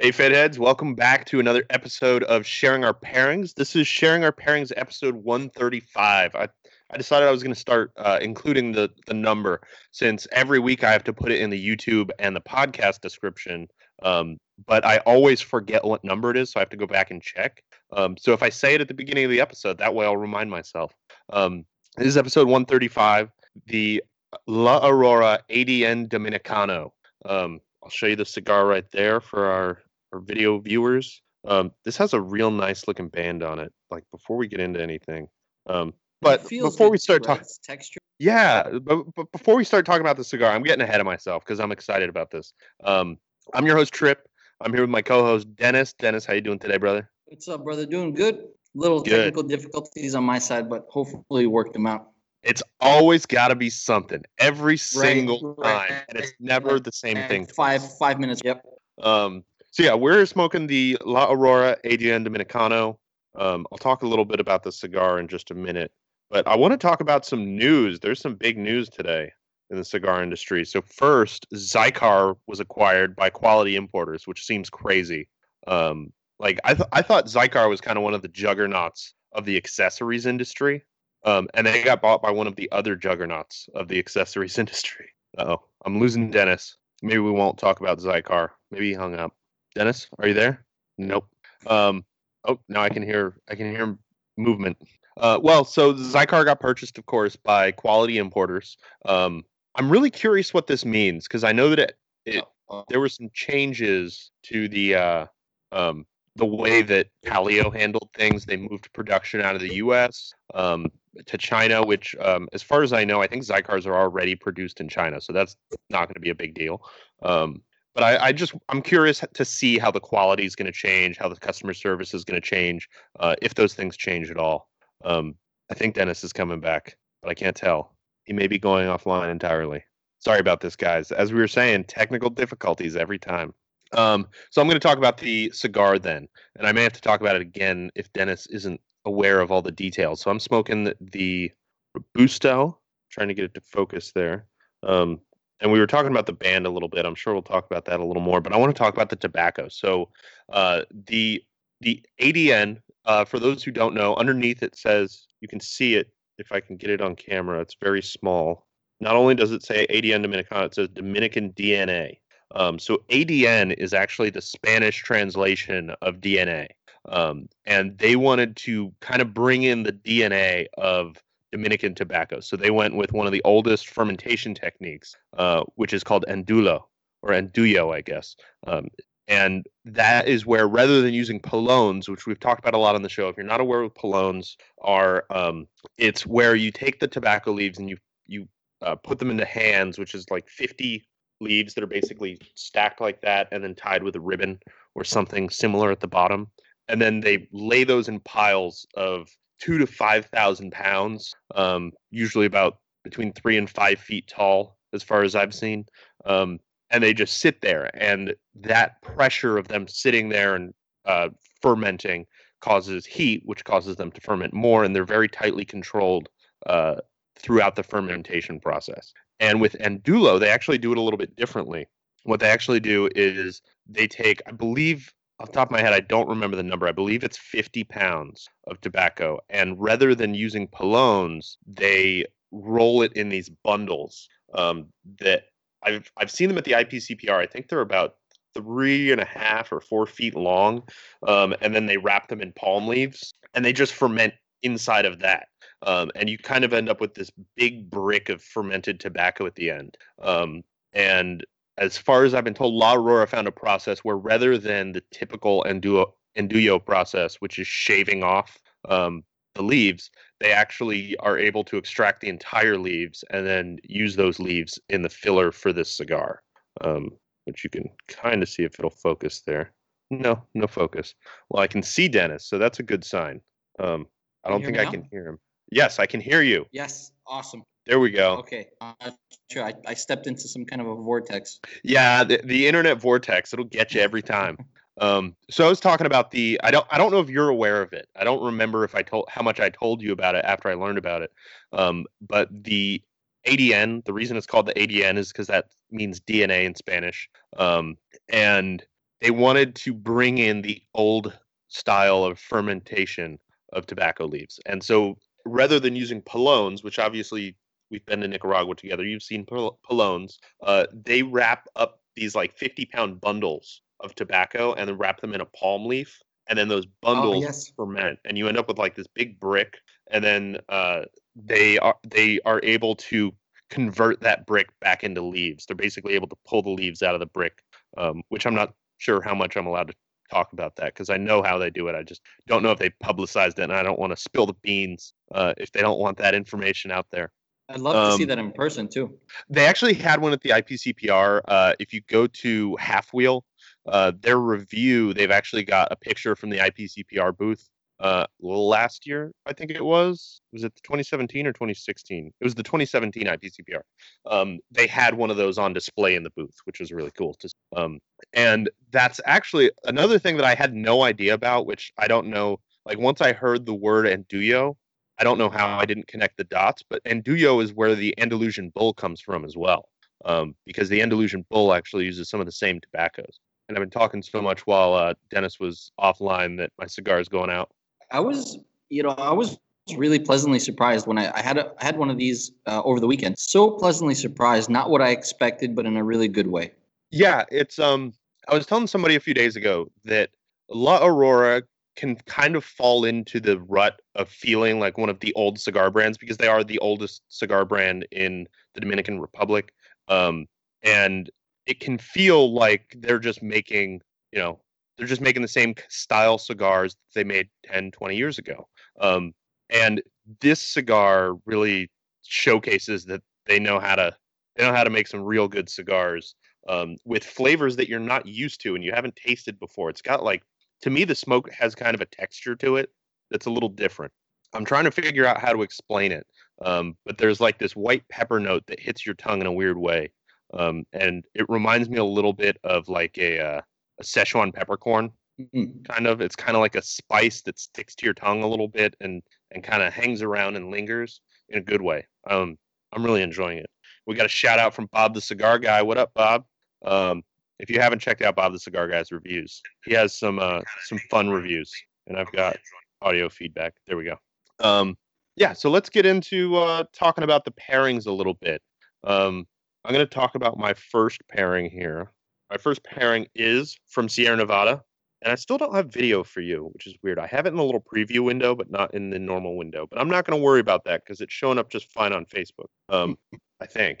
Hey, Fedheads, welcome back to another episode of Sharing Our Pairings. This is Sharing Our Pairings episode 135. I, I decided I was going to start uh, including the, the number since every week I have to put it in the YouTube and the podcast description. Um, but I always forget what number it is, so I have to go back and check. Um, so if I say it at the beginning of the episode, that way I'll remind myself. Um, this is episode 135, the La Aurora ADN Dominicano. Um, I'll show you the cigar right there for our, our video viewers. Um, this has a real nice looking band on it. Like before we get into anything, um, but before we start talking, texture. Yeah, but, but before we start talking about the cigar, I'm getting ahead of myself because I'm excited about this. Um, I'm your host Trip. I'm here with my co-host Dennis. Dennis, how you doing today, brother? What's up, brother? Doing good. Little Good. technical difficulties on my side, but hopefully work them out. It's always got to be something every single right, time, and it's never the same thing. Five five minutes. Yep. Um, so yeah, we're smoking the La Aurora ADN Dominicano. Um, I'll talk a little bit about the cigar in just a minute, but I want to talk about some news. There's some big news today in the cigar industry. So first, Xikar was acquired by Quality Importers, which seems crazy. Um, like I, th- I thought Xikar was kind of one of the juggernauts of the accessories industry, um, and they got bought by one of the other juggernauts of the accessories industry. Oh, I'm losing Dennis. Maybe we won't talk about Xikar. Maybe he hung up. Dennis, are you there? Nope. Um, oh, now I can hear. I can hear movement. Uh, well, so Xikar got purchased, of course, by Quality Importers. Um, I'm really curious what this means because I know that it, it there were some changes to the uh, um, the way that Palio handled things. They moved production out of the U.S. Um, to China, which, um, as far as I know, I think Xikars are already produced in China, so that's not going to be a big deal. Um, but I, I just I'm curious to see how the quality is going to change, how the customer service is going to change, uh, if those things change at all. Um, I think Dennis is coming back, but I can't tell. He may be going offline entirely. Sorry about this, guys. As we were saying, technical difficulties every time. Um, so I'm going to talk about the cigar then, and I may have to talk about it again if Dennis isn't aware of all the details. So I'm smoking the, the Robusto, trying to get it to focus there. Um, and we were talking about the band a little bit. I'm sure we'll talk about that a little more, but I want to talk about the tobacco. So uh, the the ADN, uh, for those who don't know, underneath it says you can see it if I can get it on camera. It's very small. Not only does it say ADN Dominicana, it says Dominican DNA. Um, so ADN is actually the Spanish translation of DNA. Um, and they wanted to kind of bring in the DNA of Dominican tobacco. So they went with one of the oldest fermentation techniques, uh, which is called Andullo or Anduyo, I guess. Um, and that is where, rather than using pilones, which we've talked about a lot on the show, if you're not aware what pilones are, um, it's where you take the tobacco leaves and you you uh, put them into hands, which is like 50 leaves that are basically stacked like that and then tied with a ribbon or something similar at the bottom. And then they lay those in piles of two to 5,000 pounds, um, usually about between three and five feet tall, as far as I've seen. Um, and they just sit there. And that pressure of them sitting there and uh, fermenting causes heat, which causes them to ferment more. And they're very tightly controlled uh, throughout the fermentation process. And with Andullo, they actually do it a little bit differently. What they actually do is they take, I believe, off top of my head, I don't remember the number. I believe it's 50 pounds of tobacco. And rather than using pilones, they roll it in these bundles um, that I've, I've seen them at the IPCPR. I think they're about three and a half or four feet long. Um, and then they wrap them in palm leaves and they just ferment inside of that. Um, and you kind of end up with this big brick of fermented tobacco at the end. Um, and as far as I've been told, La Aurora found a process where rather than the typical Enduyo process, which is shaving off um, the leaves, they actually are able to extract the entire leaves and then use those leaves in the filler for this cigar, um, which you can kind of see if it'll focus there. No, no focus. Well, I can see Dennis, so that's a good sign. Um, I don't think I can hear him. Yes, I can hear you. Yes. Awesome. There we go. Okay. Uh, sure. I, I stepped into some kind of a vortex. Yeah, the, the internet vortex, it'll get you every time. Um, so I was talking about the I don't I don't know if you're aware of it. I don't remember if I told how much I told you about it after I learned about it. Um, but the ADN, the reason it's called the ADN is because that means DNA in Spanish. Um, and they wanted to bring in the old style of fermentation of tobacco leaves. And so rather than using pilones, which obviously we've been to Nicaragua together, you've seen pilones, uh, they wrap up these like 50 pound bundles of tobacco and then wrap them in a palm leaf. And then those bundles oh, yes. ferment, and you end up with like this big brick. And then uh, they are they are able to convert that brick back into leaves. They're basically able to pull the leaves out of the brick, um, which I'm not sure how much I'm allowed to talk about that because I know how they do it. I just don't know if they publicized it, and I don't want to spill the beans uh, if they don't want that information out there. I'd love um, to see um, that in person too. They actually had one at the IPCPR. Uh, if you go to Half Wheel, uh, their review, they've actually got a picture from the IPCPR booth uh, last year, I think it was. Was it 2017 or 2016? It was the 2017 IPCPR. Um, they had one of those on display in the booth, which was really cool. To, um, and that's actually another thing that I had no idea about, which I don't know. Like once I heard the word Andullo, I don't know how I didn't connect the dots, but Andullo is where the Andalusian bull comes from as well, um, because the Andalusian bull actually uses some of the same tobaccos. And I've been talking so much while uh, Dennis was offline that my cigar is going out. I was, you know, I was really pleasantly surprised when I, I had a, I had one of these uh, over the weekend. So pleasantly surprised, not what I expected, but in a really good way. Yeah, it's um. I was telling somebody a few days ago that La Aurora can kind of fall into the rut of feeling like one of the old cigar brands because they are the oldest cigar brand in the Dominican Republic. Um, and it can feel like they're just making, you know, they're just making the same style cigars they made 10 20 years ago um, and this cigar really showcases that they know how to they know how to make some real good cigars um, with flavors that you're not used to and you haven't tasted before it's got like to me the smoke has kind of a texture to it that's a little different i'm trying to figure out how to explain it um, but there's like this white pepper note that hits your tongue in a weird way um, and it reminds me a little bit of like a uh, a Szechuan peppercorn, mm-hmm. kind of. It's kind of like a spice that sticks to your tongue a little bit and and kind of hangs around and lingers in a good way. Um, I'm really enjoying it. We got a shout out from Bob the Cigar Guy. What up, Bob? Um, if you haven't checked out Bob the Cigar Guy's reviews, he has some uh, some fun reviews, and I've got audio feedback. There we go. Um, yeah, so let's get into uh, talking about the pairings a little bit. Um, I'm going to talk about my first pairing here. My first pairing is from Sierra Nevada, and I still don't have video for you, which is weird. I have it in the little preview window, but not in the normal window. But I'm not going to worry about that because it's showing up just fine on Facebook. Um, I think.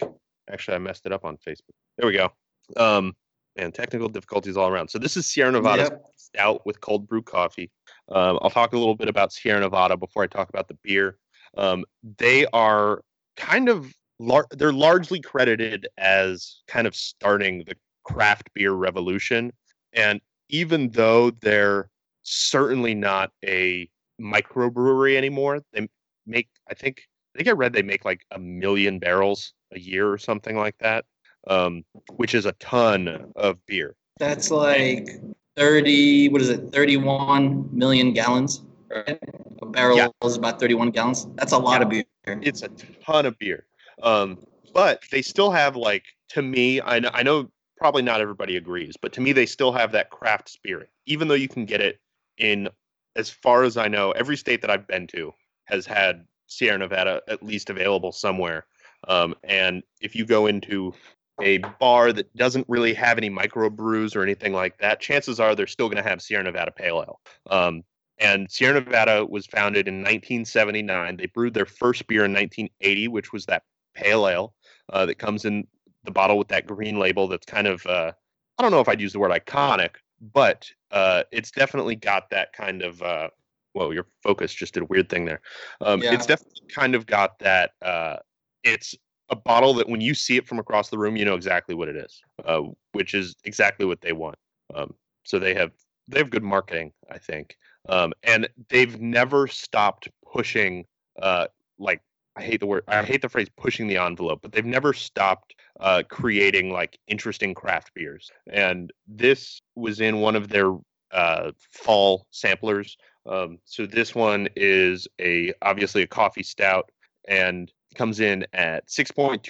Actually, I messed it up on Facebook. There we go. Um, and technical difficulties all around. So this is Sierra Nevada yep. stout with cold brew coffee. Um, I'll talk a little bit about Sierra Nevada before I talk about the beer. Um, they are kind of lar- they're largely credited as kind of starting the craft beer revolution. And even though they're certainly not a microbrewery anymore, they make, I think, I think I read they make like a million barrels a year or something like that, um, which is a ton of beer. That's like 30, what is it, 31 million gallons, right? A barrel yeah. is about 31 gallons. That's a lot yeah. of beer. It's a ton of beer. Um, but they still have like, to me, I know, I know probably not everybody agrees, but to me, they still have that craft spirit, even though you can get it in, as far as I know, every state that I've been to has had Sierra Nevada at least available somewhere. Um, and if you go into a bar that doesn't really have any microbrews or anything like that, chances are they're still going to have Sierra Nevada Pale Ale. Um, and Sierra Nevada was founded in 1979. They brewed their first beer in 1980, which was that pale ale uh, that comes in the bottle with that green label that's kind of uh, I don't know if I'd use the word iconic, but uh, it's definitely got that kind of uh, whoa, your focus just did a weird thing there. Um, yeah. It's definitely kind of got that. Uh, it's a bottle that when you see it from across the room, you know exactly what it is, uh, which is exactly what they want. Um, so they have they have good marketing, I think, um, and they've never stopped pushing uh, like I hate the word I hate the phrase pushing the envelope, but they've never stopped uh, creating like interesting craft beers. And this was in one of their uh, fall samplers. Um, so this one is a obviously a coffee stout and comes in at 6.2%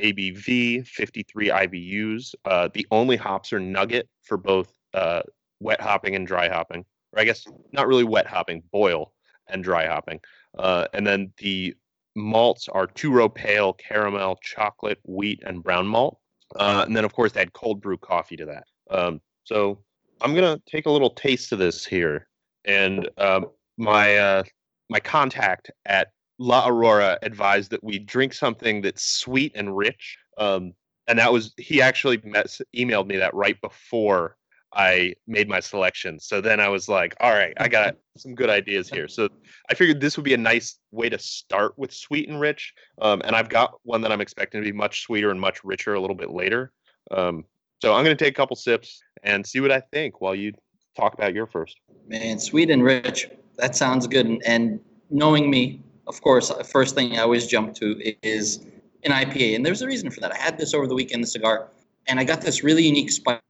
ABV, 53 IBUs. Uh, the only hops are nugget for both uh, wet hopping and dry hopping, or I guess not really wet hopping, boil and dry hopping. Uh, and then the malts are two row pale, caramel, chocolate, wheat, and brown malt. Uh, and then, of course, add cold brew coffee to that. Um, so I'm gonna take a little taste of this here, and um, my uh, my contact at La Aurora advised that we drink something that's sweet and rich. Um, and that was he actually met, emailed me that right before I made my selection. So then I was like, all right, I got some good ideas here. So I figured this would be a nice way to start with sweet and rich. Um, and I've got one that I'm expecting to be much sweeter and much richer a little bit later. Um, so I'm going to take a couple sips and see what I think while you talk about your first. Man, sweet and rich. That sounds good. And, and knowing me, of course, the first thing I always jump to is an IPA. And there's a reason for that. I had this over the weekend, the cigar, and I got this really unique spice.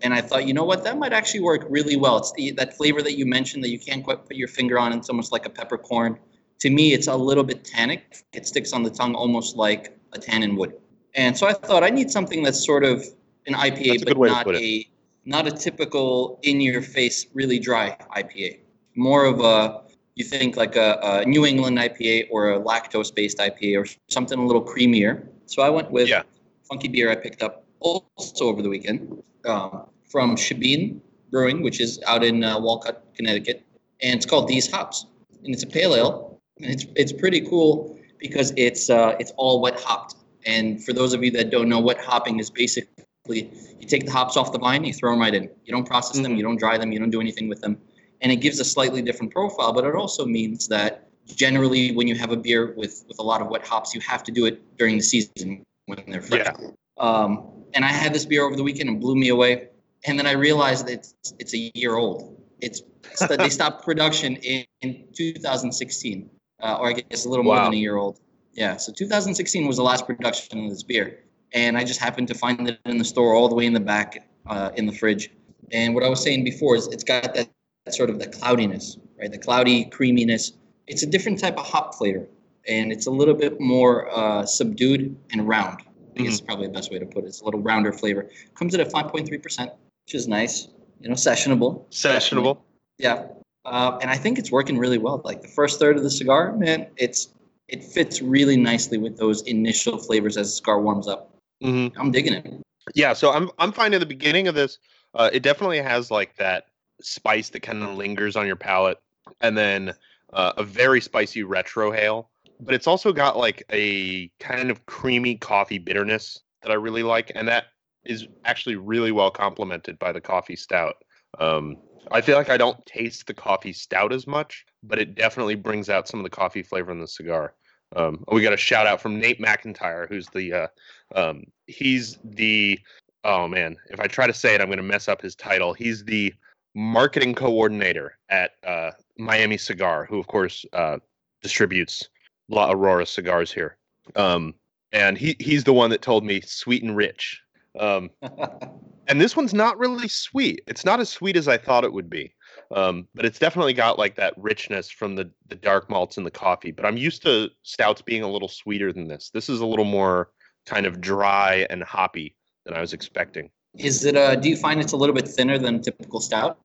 And I thought, you know what, that might actually work really well. It's the, that flavor that you mentioned that you can't quite put your finger on. It's almost like a peppercorn. To me, it's a little bit tannic. It sticks on the tongue almost like a tannin would. And so I thought I need something that's sort of an IPA, but not a not a typical in-your-face, really dry IPA. More of a you think like a, a New England IPA or a lactose-based IPA or something a little creamier. So I went with yeah. funky beer I picked up also over the weekend um, from Shebeen Brewing, which is out in uh, Wolcott, Connecticut, and it's called These Hops, and it's a pale ale, and it's it's pretty cool because it's uh, it's all wet hopped. And for those of you that don't know, wet hopping is basically you take the hops off the vine, you throw them right in. You don't process them, mm-hmm. you don't dry them, you don't do anything with them, and it gives a slightly different profile. But it also means that generally, when you have a beer with with a lot of wet hops, you have to do it during the season when they're fresh. Yeah. Um, and I had this beer over the weekend and blew me away. And then I realized that it's, it's a year old. It's, it's that they stopped production in, in 2016, uh, or I guess a little wow. more than a year old. Yeah, so 2016 was the last production of this beer, and I just happened to find it in the store all the way in the back uh, in the fridge. And what I was saying before is it's got that, that sort of the cloudiness, right? The cloudy creaminess. It's a different type of hop flavor, and it's a little bit more uh, subdued and round. I think mm-hmm. it's probably the best way to put it. It's a little rounder flavor. Comes in at 5.3%, which is nice. You know, sessionable. Sessionable. Yeah. Uh, and I think it's working really well. Like the first third of the cigar, man, it's it fits really nicely with those initial flavors as the cigar warms up. Mm-hmm. I'm digging it. Yeah, so I'm I'm finding the beginning of this. Uh, it definitely has like that spice that kind of lingers on your palate, and then uh, a very spicy retrohale but it's also got like a kind of creamy coffee bitterness that I really like, and that is actually really well complemented by the coffee stout. Um, I feel like I don't taste the coffee stout as much, but it definitely brings out some of the coffee flavor in the cigar. Um, we got a shout out from Nate McIntyre, who's the uh, um, he's the oh man, if I try to say it, I'm going to mess up his title. He's the marketing coordinator at uh, Miami Cigar, who of course uh, distributes La Aurora cigars here. Um, and he he's the one that told me sweet and rich. Um, and this one's not really sweet. It's not as sweet as I thought it would be. Um, but it's definitely got like that richness from the the dark malts in the coffee. But I'm used to stouts being a little sweeter than this. This is a little more kind of dry and hoppy than I was expecting. Is it? Uh, do you find it's a little bit thinner than typical stout?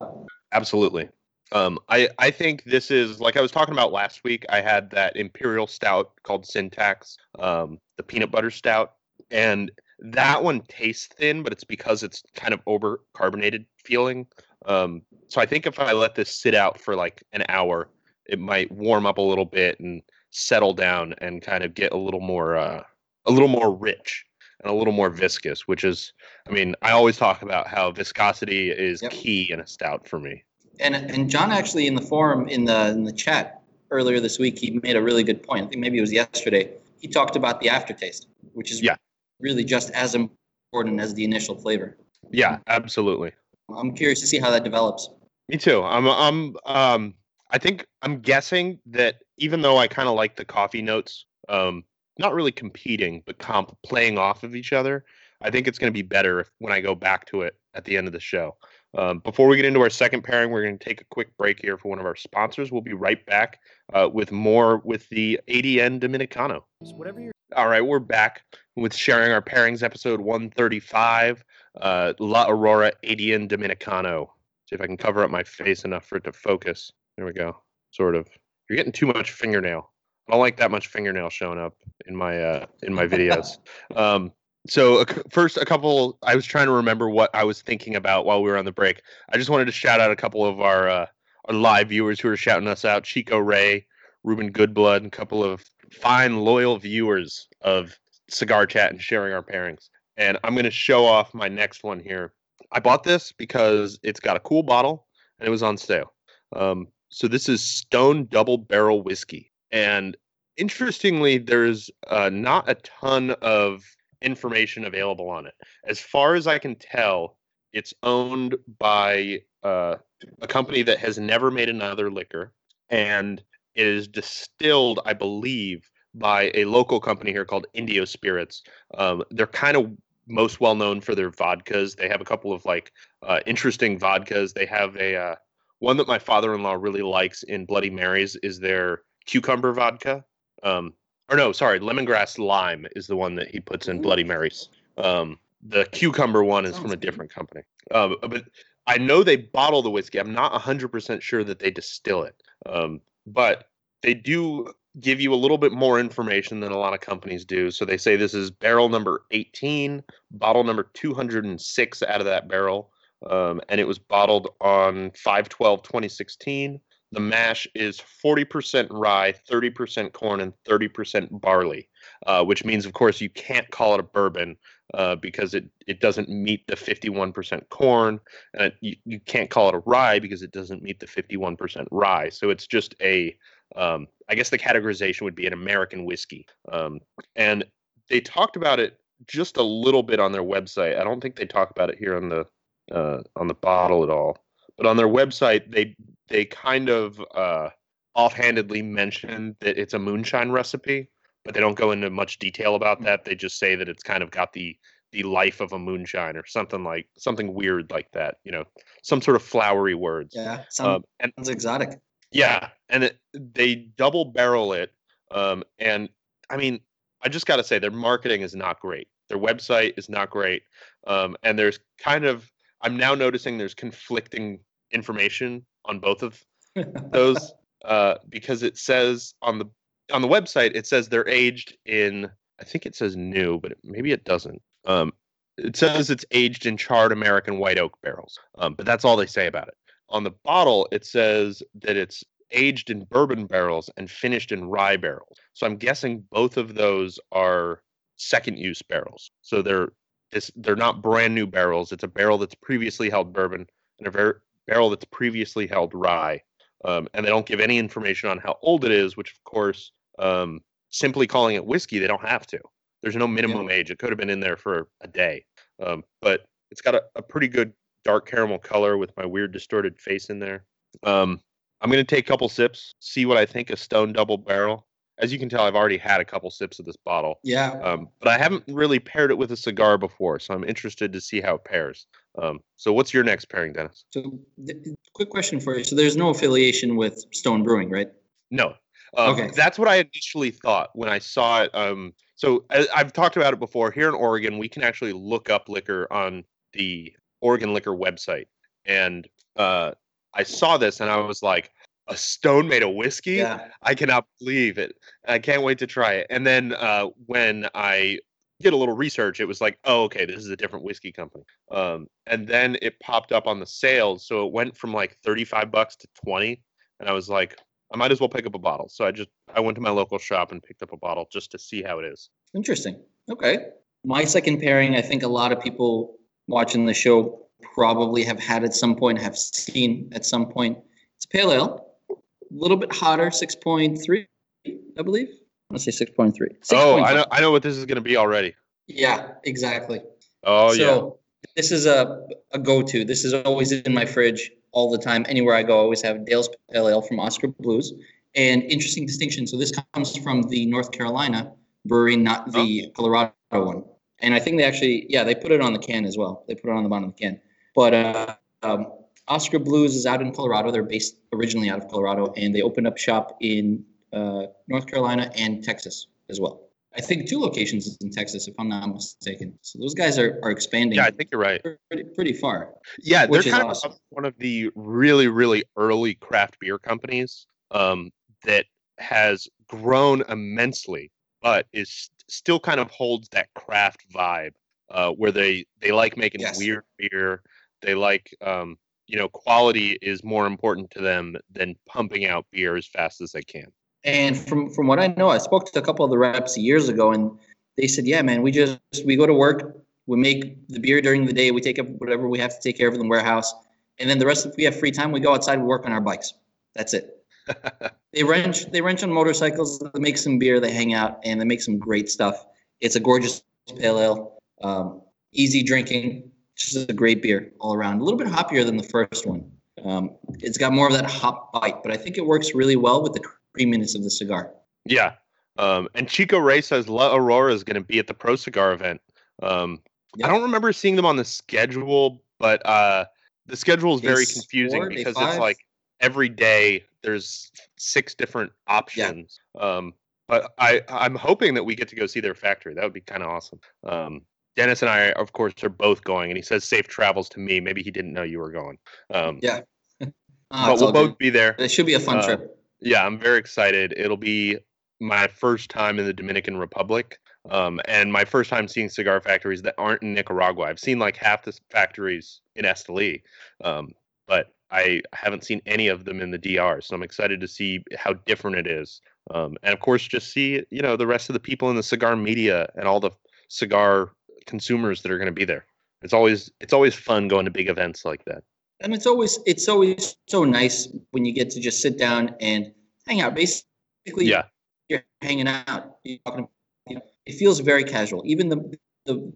Absolutely. Um, I I think this is like I was talking about last week. I had that imperial stout called Syntax, um, the peanut butter stout, and that one tastes thin, but it's because it's kind of over carbonated feeling. Um, so I think if I let this sit out for like an hour, it might warm up a little bit and settle down and kind of get a little more uh, a little more rich and a little more viscous. Which is, I mean, I always talk about how viscosity is yep. key in a stout for me and and John actually in the forum in the in the chat earlier this week he made a really good point. I think maybe it was yesterday. He talked about the aftertaste, which is yeah. really just as important as the initial flavor. Yeah, absolutely. I'm curious to see how that develops. Me too. I'm I'm um I think I'm guessing that even though I kind of like the coffee notes, um, not really competing, but comp playing off of each other, I think it's going to be better if, when I go back to it at the end of the show. Um, before we get into our second pairing, we're going to take a quick break here for one of our sponsors. We'll be right back uh, with more with the ADN Dominicano. Whatever you're. All right, we're back with sharing our pairings, episode 135, uh, La Aurora ADN Dominicano. See if I can cover up my face enough for it to focus. There we go. Sort of. You're getting too much fingernail. I don't like that much fingernail showing up in my uh, in my videos. um, so first a couple i was trying to remember what i was thinking about while we were on the break. I just wanted to shout out a couple of our uh, our live viewers who are shouting us out. Chico ray ruben goodblood and a couple of fine loyal viewers of cigar chat and sharing our pairings. And i'm going to show off my next one here. I bought this because it's got a cool bottle and it was on sale. Um, so this is stone double barrel whiskey. And interestingly there's uh, not a ton of information available on it. As far as I can tell, it's owned by uh, a company that has never made another liquor, and it is distilled, I believe, by a local company here called Indio Spirits. Um, they're kind of most well known for their vodkas. They have a couple of like uh, interesting vodkas. They have a uh, one that my father-in-law really likes in Bloody Marys is their cucumber vodka. Um, or no, sorry, lemongrass lime is the one that he puts in Bloody Marys. Um, the cucumber one is from a different company. Uh, but I know they bottle the whiskey. I'm not 100% sure that they distill it. Um, but they do give you a little bit more information than a lot of companies do. So they say this is barrel number 18, bottle number 206 out of that barrel. Um, and it was bottled on 512 2016. The mash is 40% rye, 30% corn, and 30% barley, uh, which means, of course, you can't call it a bourbon uh, because it, it doesn't meet the 51% corn. And you, you can't call it a rye because it doesn't meet the 51% rye. So it's just a, um, I guess the categorization would be an American whiskey. Um, and they talked about it just a little bit on their website. I don't think they talk about it here on the uh, on the bottle at all. But on their website, they they kind of uh, offhandedly mention that it's a moonshine recipe, but they don't go into much detail about hmm. that. They just say that it's kind of got the the life of a moonshine or something like something weird like that. You know, some sort of flowery words. Yeah, sounds, um, and, sounds exotic. Yeah, and it, they double barrel it, um, and I mean, I just got to say their marketing is not great. Their website is not great, um, and there's kind of I'm now noticing there's conflicting information on both of those uh, because it says on the on the website it says they're aged in I think it says new, but maybe it doesn't. Um, it says it's aged in charred American white oak barrels, um, but that's all they say about it. On the bottle, it says that it's aged in bourbon barrels and finished in rye barrels. So I'm guessing both of those are second use barrels. So they're this, they're not brand new barrels. It's a barrel that's previously held bourbon and a very barrel that's previously held rye. Um, and they don't give any information on how old it is, which of course, um, simply calling it whiskey, they don't have to. There's no minimum yeah. age. It could have been in there for a day, um, but it's got a, a, pretty good dark caramel color with my weird distorted face in there. Um, I'm gonna take a couple sips, see what I think of Stone Double Barrel as you can tell, I've already had a couple sips of this bottle. Yeah. Um, but I haven't really paired it with a cigar before, so I'm interested to see how it pairs. Um, so, what's your next pairing, Dennis? So, th- quick question for you. So, there's no affiliation with Stone Brewing, right? No. Um, okay. That's what I initially thought when I saw it. Um, so, I, I've talked about it before. Here in Oregon, we can actually look up liquor on the Oregon Liquor website, and uh, I saw this and I was like, a stone made of whiskey. Yeah. I cannot believe it. I can't wait to try it. And then uh, when I did a little research, it was like, oh, okay, this is a different whiskey company. Um, and then it popped up on the sales, so it went from like thirty-five bucks to twenty, and I was like, I might as well pick up a bottle. So I just I went to my local shop and picked up a bottle just to see how it is. Interesting. Okay. My second pairing, I think a lot of people watching the show probably have had at some point, have seen at some point. It's pale ale a little bit hotter, 6.3, I believe. I want to say 6.3. 6. Oh, I know, I know what this is going to be already. Yeah, exactly. Oh, yeah so, yeah. This is a, a go to. This is always in my fridge all the time. Anywhere I go, I always have Dale's Pale Ale from Oskar Blues. And interesting distinction. So this comes from the North Carolina brewery, not the oh. Colorado one. And I think they actually, yeah, they put it on the can as well. They put it on the bottom of the can. But uh, um, Oskar Blues is out in Colorado. They're based originally out of Colorado, and they opened up shop in uh, North Carolina and Texas as well. I think two locations in Texas, if I'm not mistaken. So those guys are, are expanding. Yeah, I think you're right. Pretty, pretty far. Yeah, they're kind awesome. of one of the really, really early craft beer companies um, that has grown immensely, but is still kind of holds that craft vibe uh, where they they like making yes. weird beer. They like um, you know quality is more important to them than pumping out beer as fast as they can. And from from what I know, I spoke to a couple of the reps years ago, and they said, "Yeah, man, we just we go to work, we make the beer during the day, we take up whatever we have to take care of in the warehouse, and then the rest of we have free time, we go outside, we work on our bikes. That's it. they wrench they wrench on motorcycles, they make some beer, they hang out, and they make some great stuff. It's a gorgeous pale ale, um, easy drinking, just a great beer all around. A little bit hoppier than the first one. Um, it's got more of that hop bite, but I think it works really well with the creaminess of the cigar. Yeah. Um, and Chico Ray says La Aurora is going to be at the Pro Cigar event. Um, yep. I don't remember seeing them on the schedule, but uh, the schedule is very confusing because it's like every day there's six different options. Yeah. Um, but I, I'm hoping that we get to go see their factory. That would be kind of awesome. Um, Dennis and I, of course, are both going, and he says safe travels to me. Maybe he didn't know you were going. Um, yeah. oh, but we'll both good. be there. It should be a fun uh, trip. Yeah, I'm very excited. It'll be my first time in the Dominican Republic. Um, and my first time seeing cigar factories that aren't in Nicaragua. I've seen like half the factories in Esteli, um, but I haven't seen any of them in the DR. So I'm excited to see how different it is, um, and of course, just see you know the rest of the people in the cigar media and all the cigar consumers that are going to be there. It's always it's always fun going to big events like that and it's always it's always so nice when you get to just sit down and hang out. Basically, yeah, you're hanging out. You're talking, you know, it feels very casual. Even the the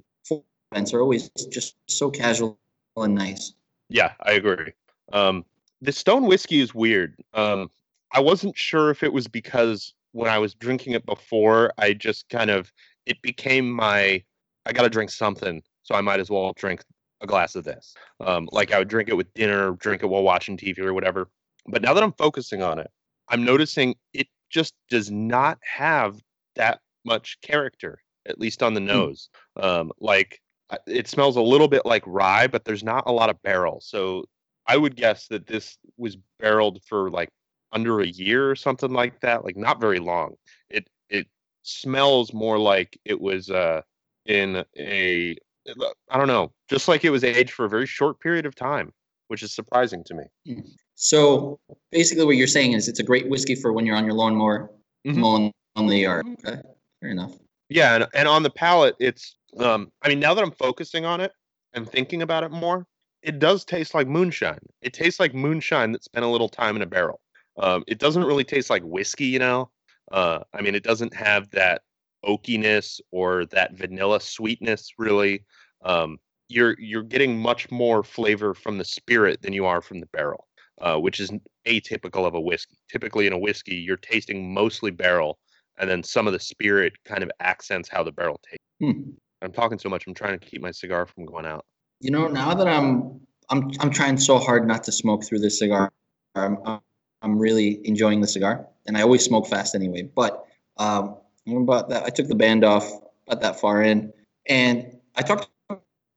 events are always just so casual and nice. Yeah, I agree. Um, the Stone whiskey is weird. Um, I wasn't sure if it was because when I was drinking it before, I just kind of it became my I got to drink something, so I might as well drink a glass of this. Um, like I would drink it with dinner, drink it while watching TV or whatever. But now that I'm focusing on it, I'm noticing it just does not have that much character, at least on the hmm. nose. Um, like it smells a little bit like rye, but there's not a lot of barrel. So I would guess that this was barreled for like under a year or something like that. Like not very long. It it smells more like it was uh, in a I don't know, just like it was aged for a very short period of time, which is surprising to me. Hmm. So basically, what you're saying is it's a great whiskey for when you're on your lawnmower mm-hmm. mowing on the yard. Okay, fair enough. Yeah, and, and on the palate, it's um, I mean, now that I'm focusing on it and thinking about it more, it does taste like moonshine. It tastes like moonshine that spent a little time in a barrel. Um, it doesn't really taste like whiskey, you know. Uh, I mean, it doesn't have that oakiness or that vanilla sweetness really um, you're you're getting much more flavor from the spirit than you are from the barrel uh, which is atypical of a whiskey. Typically in a whiskey you're tasting mostly barrel and then some of the spirit kind of accents how the barrel tastes. Hmm. i'm talking so much i'm trying to keep my cigar from going out. You know now that i'm i'm, I'm trying so hard not to smoke through this cigar i'm, I'm really enjoying the cigar and i always smoke fast anyway but um, about that. I took the band off about that far in, and I talked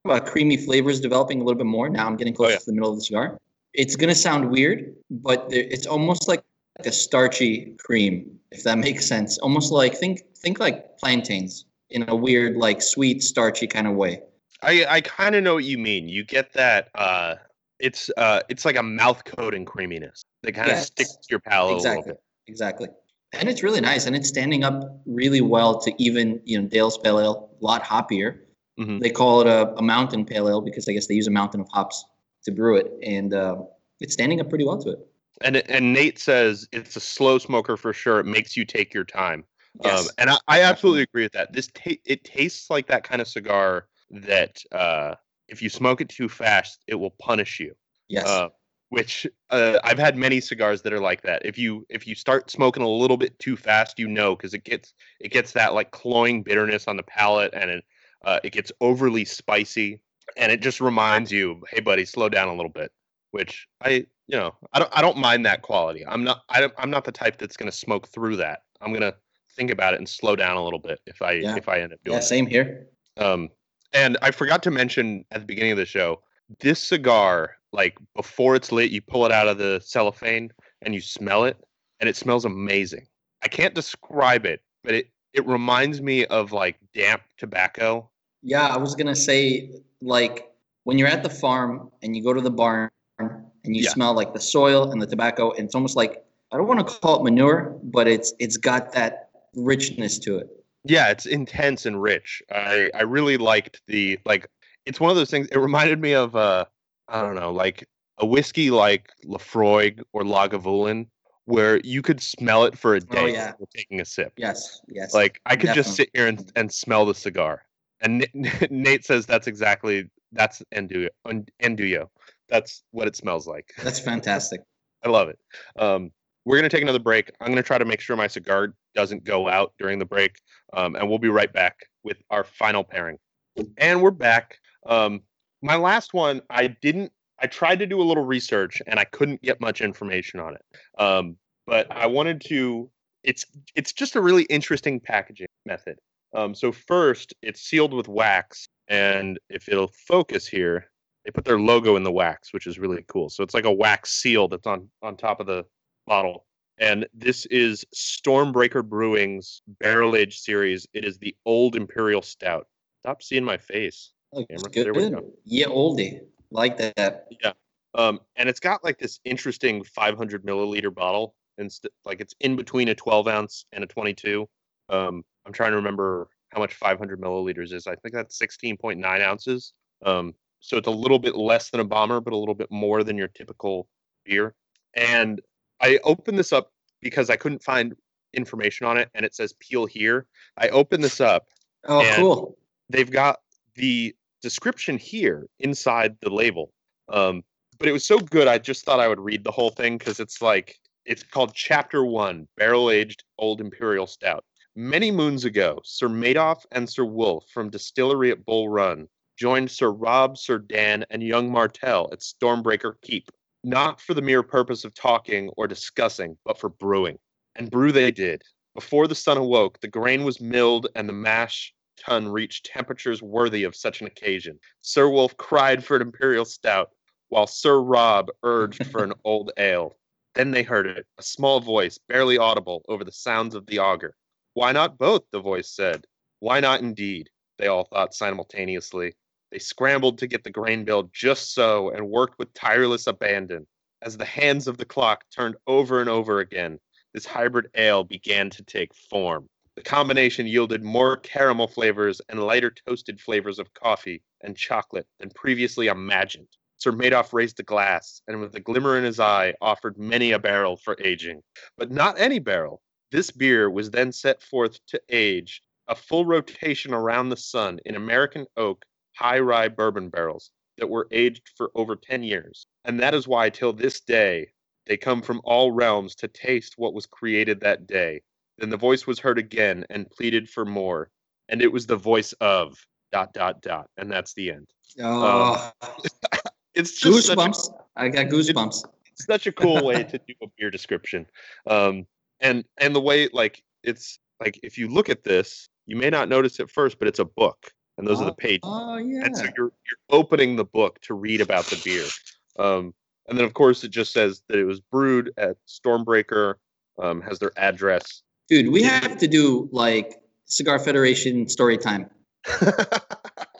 about creamy flavors developing a little bit more. Now I'm getting close oh, yeah. to the middle of the cigar. It's gonna sound weird, but it's almost like a starchy cream, if that makes sense. Almost like think think like plantains in a weird, like sweet, starchy kind of way. I I kind of know what you mean. You get that. uh It's uh it's like a mouth coating creaminess that kind of yes. sticks to your palate exactly. a little bit. Exactly and it's really nice and it's standing up really well to even you know dale's pale ale a lot hoppier. Mm-hmm. they call it a, a, mountain pale ale because i guess they use a mountain of hops to brew it and uh, it's standing up pretty well to it. And and nate says it's a slow smoker for sure. It makes you take your time. Yes. um, and I, I, absolutely agree with that. This ta- it tastes like that kind of cigar that uh, if you smoke it too fast it will punish you. Yes. Uh, which uh, I've had many cigars that are like that. If you if you start smoking a little bit too fast, you know because it gets it gets that like cloying bitterness on the palate, and it uh, it gets overly spicy, and it just reminds you, hey buddy, slow down a little bit. which I you know I don't I don't mind that quality. I'm not I don't, I'm not the type that's going to smoke through that. I'm going to think about it and slow down a little bit if I Yeah. if I end up doing Yeah, that. same here. Um, and I forgot to mention at the beginning of the show, this cigar, like before it's lit, you pull it out of the cellophane and you smell it, and it smells amazing. I can't describe it, but it it reminds me of like damp tobacco. Yeah, I was gonna say like when you're at the farm and you go to the barn and you Yeah. smell like the soil and the tobacco, and it's almost like I don't want to call it manure, but it's it's got that richness to it. Yeah, it's intense and rich. I I really liked the like. It's one of those things. It reminded me of uh I don't know like a whiskey like Laphroaig or Lagavulin, where you could smell it for a day Oh, yeah. taking a sip. Yes, yes. Like I could just sit here and, and smell the cigar. And Nate says that's exactly that's Enduyo. Enduyo. That's what it smells like. that's fantastic. I love it. Um, we're gonna take another break. I'm gonna try to make sure my cigar doesn't go out during the break, um, and we'll be right back with our final pairing. And we're back. Um, my last one, I didn't. I tried to do a little research, and I couldn't get much information on it. Um, but I wanted to. It's it's just a really interesting packaging method. Um, so first, it's sealed with wax, and if it'll focus here, they put their logo in the wax, which is really cool. So it's like a wax seal that's on on top of the bottle. And this is Stormbreaker Brewing's barrel Age series. It is the Old Imperial Stout. Stop seeing my face. Oh, Camera, it's there we good. go. Yeah, oldie. Like that. Yeah. Um, and it's got like this interesting 500 milliliter bottle, and st- like it's in between a 12 ounce and a 22. Um, I'm trying to remember how much 500 milliliters is. I think that's 16.9 ounces. Um, so it's a little bit less than a bomber, but a little bit more than your typical beer. And I opened this up because I couldn't find information on it, and it says peel here. I opened this up, Oh, cool. they've got the description here inside the label. Um, but it was so good, I just thought I would read the whole thing because it's like it's called Chapter One: Barrel Aged Old Imperial Stout. Many moons ago, Sir Madoff and Sir Wolf from Distillery at Bull Run joined Sir Rob, Sir Dan, and young Martell at Stormbreaker Keep, not for the mere purpose of talking or discussing, but for brewing. And brew they did. Before the sun awoke, the grain was milled and the mash tun reached temperatures worthy of such an occasion. Sir Wolf cried for an imperial stout, while Sir Rob urged for an old ale. Then they heard it, a small voice, barely audible over the sounds of the auger. Why not both? the voice said. Why not indeed? They all thought simultaneously. They scrambled to get the grain bill just so and worked with tireless abandon. As the hands of the clock turned over and over again, this hybrid ale began to take form. The combination yielded more caramel flavors and lighter toasted flavors of coffee and chocolate than previously imagined. Sir Madoff raised a glass and, with a glimmer in his eye, offered many a barrel for aging. But not any barrel. This beer was then set forth to age a full rotation around the sun in American oak high rye bourbon barrels that were aged for over 10 years. And that is why, till this day, they come from all realms to taste what was created that day. Then the voice was heard again and pleaded for more. And it was the voice of dot dot dot. And that's the end. Oh, It's just goosebumps. I got goosebumps. It's such a cool way to do a beer description. Um, and and the way like it's like if you look at this, you may not notice it first, but it's a book, and those are the pages. Oh yeah. And so you're you're opening the book to read about the beer. Um, and then of course it just says that it was brewed at Stormbreaker, um, has their address. Dude, we have to do like Cigar Federation story time.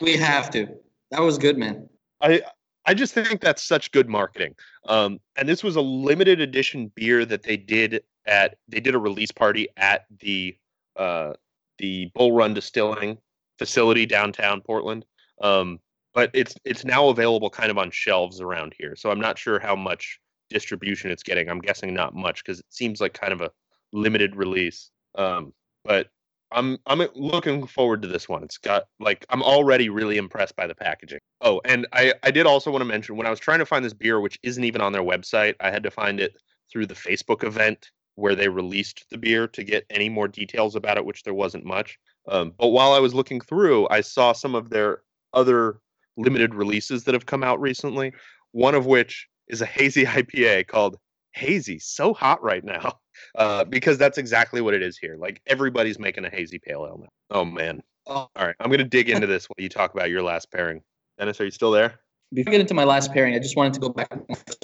We have to. That was good, man. I I just think that's such good marketing. Um, and this was a limited edition beer that they did at they did a release party at the uh, the Bull Run Distilling facility downtown Portland. Um, but it's it's now available kind of on shelves around here. So I'm not sure how much distribution it's getting. I'm guessing not much because it seems like kind of a limited release. Um, but I'm I'm looking forward to this one. It's got like I'm already really impressed by the packaging. Oh, and I I did also want to mention when I was trying to find this beer, which isn't even on their website, I had to find it through the Facebook event where they released the beer to get any more details about it, which there wasn't much. Um, but while I was looking through, I saw some of their other limited releases that have come out recently. One of which is a hazy IPA called Hazy. So hot right now, uh, because that's exactly what it is here. Like everybody's making a hazy pale ale now. Oh man. Oh. All right, I'm gonna dig into this while you talk about your last pairing. Dennis, are you still there? Before I get into my last pairing, I just wanted to go back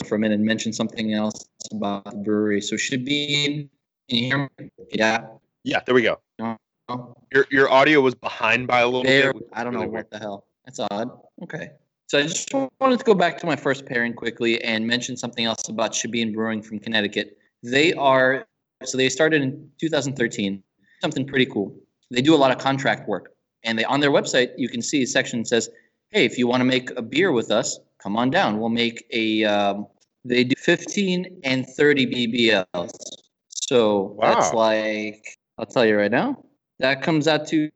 for a minute and mention something else about the brewery. So Shebeen, can you hear me? Yeah. Yeah, there we go. Oh, Your your audio was behind by a little there. bit. I don't is know really weird. what the hell. That's odd. Okay. So I just wanted to go back to my first pairing quickly and mention something else about Shebeen Brewing from Connecticut. They are so they started in 2013. Something pretty cool. They do a lot of contract work, and they on their website you can see a section says, "Hey, if you want to make a beer with us, come on down. We'll make a." Um, they do 15 and 30 BBLs. So that's like I'll tell you right now. That comes out to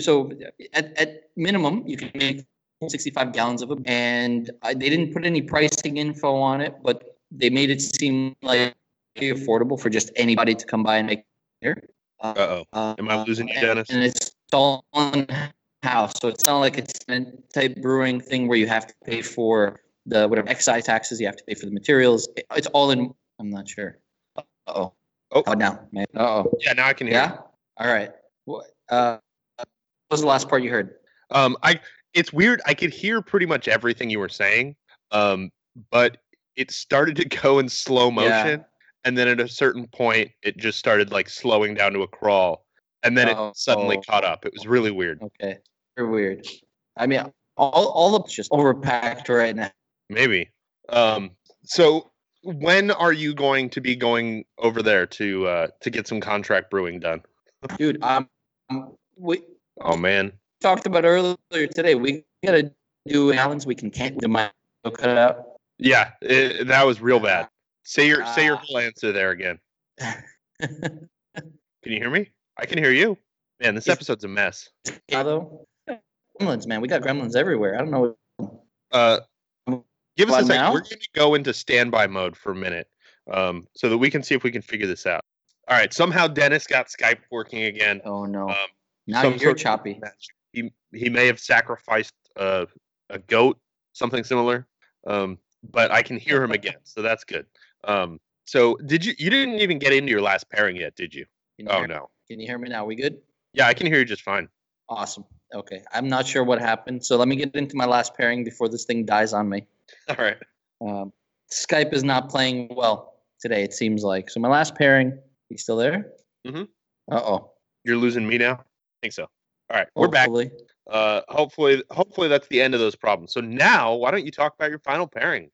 so at, at minimum you can make 65 gallons of them, and I, they didn't put any pricing info on it but they made it seem like affordable for just anybody to come by and make beer uh, Uh-oh. uh, Am I losing you, Dennis? and it's all in house so it's not like it's a type brewing thing where you have to pay for the whatever excise taxes you have to pay for the materials it's all in i'm not sure uh-oh Oh. oh now man uh-oh Yeah, now I can hear. yeah. All right. What? Uh, what was the last part you heard? Um, I it's weird. I could hear pretty much everything you were saying. Um, but it started to go in slow motion, Yeah. And then at a certain point, it just started like slowing down to a crawl, and then Oh, it suddenly oh. caught up. It was really weird. Okay. Very weird. I mean, all all of it's just overpacked right now. Maybe. Um, so when are you going to be going over there to uh, to get some contract brewing done? Dude, um, um, we Oh man. talked about earlier today. We gotta do Allen's. We can can't do my cut out. Yeah, it, that was real bad. Say your say your Ah. whole answer there again. Can you hear me? I can hear you. Man, this episode's a mess. Gremlins, man. We got gremlins everywhere. I don't know. Uh, give us a second. now? We're going to go into standby mode for a minute, um, so that we can see if we can figure this out. All right. Somehow Dennis got Skype working again. Oh no. Um, now you're choppy. He he may have sacrificed a a goat, something similar. Um, but I can hear him again, so that's good. Um, so did you? You didn't even get into your last pairing yet, did you? You Oh no. Can you hear me now? We good? Yeah, I can hear you just fine. Awesome. Okay. I'm not sure what happened. So let me get into my last pairing before this thing dies on me. All right. Um, Skype is not playing well today, it seems like. So my last pairing, you still there? Mhm. Uh oh. You're losing me now. I think so. All right, we're back. Hopefully. Uh, hopefully, hopefully that's the end of those problems. So now, why don't you talk about your final pairing?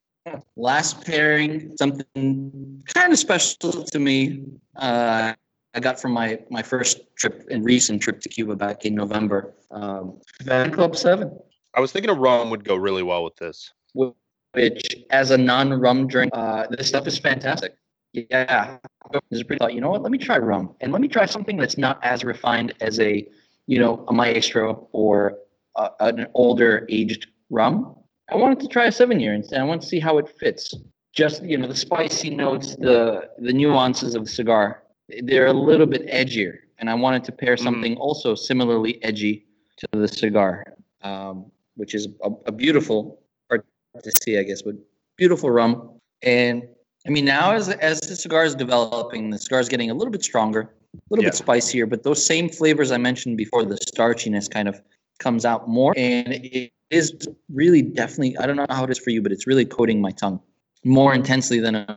Last pairing, something kind of special to me. Uh, I got from my my first trip and recent trip to Cuba back in November. Um, Havana Club Seven. I was thinking a rum would go really well with this. which as a non-rum drink, uh, this stuff is fantastic. Yeah, there's a pretty thought. You know what? Let me try rum, and let me try something that's not as refined as a, you know, a maestro or uh, an older aged rum. I wanted to try a seven year, instead. I want to see how it fits. Just you know, the spicy notes, the the nuances of the cigar, they're a little bit edgier, and I wanted to pair Mm. something also similarly edgy to the cigar, um, which is a, a beautiful to see, I guess, but beautiful rum. And I mean, now as as the cigar is developing, the cigar is getting a little bit stronger, a little Yeah. bit spicier, but those same flavors I mentioned before, the starchiness kind of comes out more, and it is really definitely. I don't know how it is for you, but it's really coating my tongue more intensely than it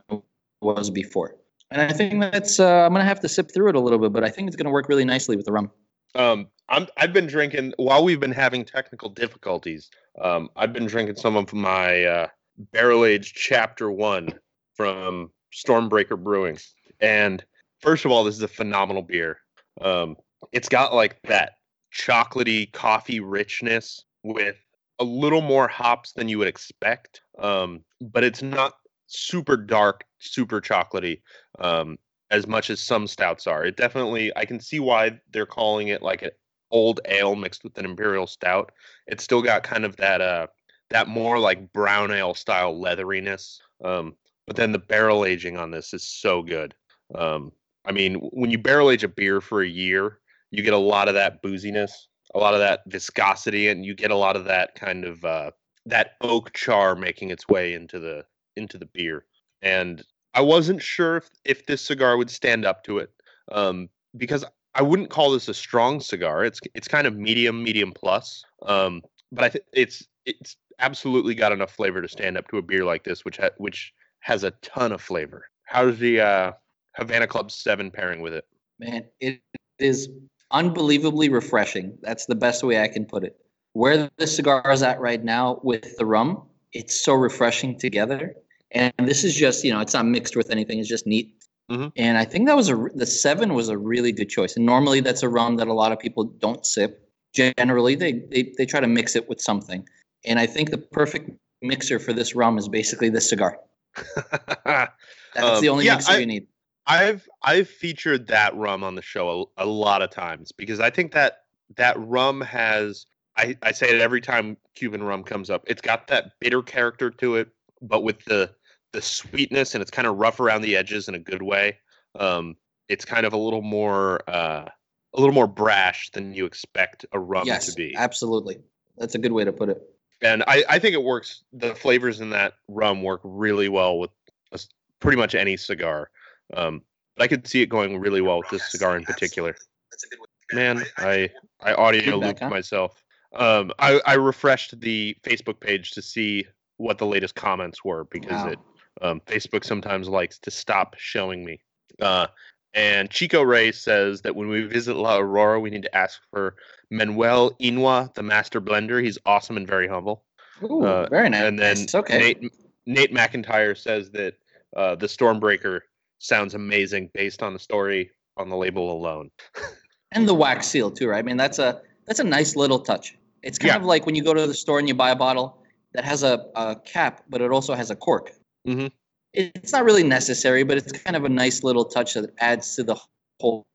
was before. And I think that's uh, I'm gonna have to sip through it a little bit, but I think it's gonna work really nicely with the rum. Um, I'm I've been drinking while we've been having technical difficulties. Um, I've been drinking some of my uh, barrel aged Chapter One from Stormbreaker Brewing, and first of all, this is a phenomenal beer. Um, it's got like that chocolatey coffee richness with a little more hops than you would expect, um, but it's not super dark, super chocolatey. Um, as much as some stouts are. It definitely I can see why they're calling it like an old ale mixed with an imperial stout. It's still got kind of that uh that more like brown ale style leatheriness. Um but then the barrel aging on this is so good. Um I mean when you barrel age a beer for a year, you get a lot of that booziness, a lot of that viscosity and you get a lot of that kind of uh that oak char making its way into the into the beer, and I wasn't sure if, if this cigar would stand up to it, um, because I wouldn't call this a strong cigar. It's it's kind of medium, medium plus, um, but I think it's it's absolutely got enough flavor to stand up to a beer like this, which ha- which has a ton of flavor. How's the uh, Havana Club Seven pairing with it? Man, it is unbelievably refreshing. That's the best way I can put it. Where the cigar is at right now with the rum, it's so refreshing together. And this is just, you know, it's not mixed with anything. It's just neat. Mhm. And I think that was a the seven was a really good choice. And normally that's a rum that a lot of people don't sip. Generally, they they, they try to mix it with something. And I think the perfect mixer for this rum is basically this cigar. That's Um, the only yeah, mixer I- you need. I've I've featured that rum on the show a, a lot of times because I think that that rum has I, I say it every time Cuban rum comes up. It's got that bitter character to it, but with the the sweetness and it's kind of rough around the edges in a good way. Um, it's kind of a little more uh, a little more brash than you expect a rum yes, to be. absolutely. That's a good way to put it. and I, I think it works. The flavors in that rum work really well with a pretty much any cigar. Um, but I could see it going really well with this cigar in particular. That's a good way. Man, I I audio looped myself. Um, I I refreshed the Facebook page to see what the latest comments were because Wow. it um, Facebook sometimes likes to stop showing me. Uh, and Chico Ray says that when we visit La Aurora, we need to ask for Manuel Inoa, the master blender. He's awesome and very humble. Ooh, Uh, very nice. And then It's okay. Nate Nate McIntyre says that uh, the Stormbreaker sounds amazing based on the story on the label alone. and the wax seal too, right? I mean, that's a that's a nice little touch. It's kind Yeah. of like when you go to the store and you buy a bottle that has a, a cap, but it also has a cork. Mhm. It's not really necessary, but it's kind of a nice little touch that adds to the whole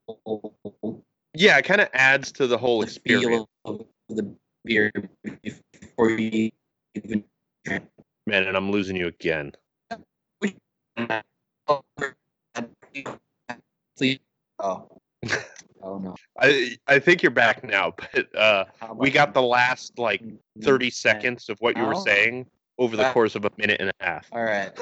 Yeah, it kind of adds to the whole experience. feel of the beer before you even Man, and I'm losing you again. Oh. Oh no. I I think you're back now, but uh, we got the last like 30 seconds of what you were Oh. saying over the course of a minute and a half. All right.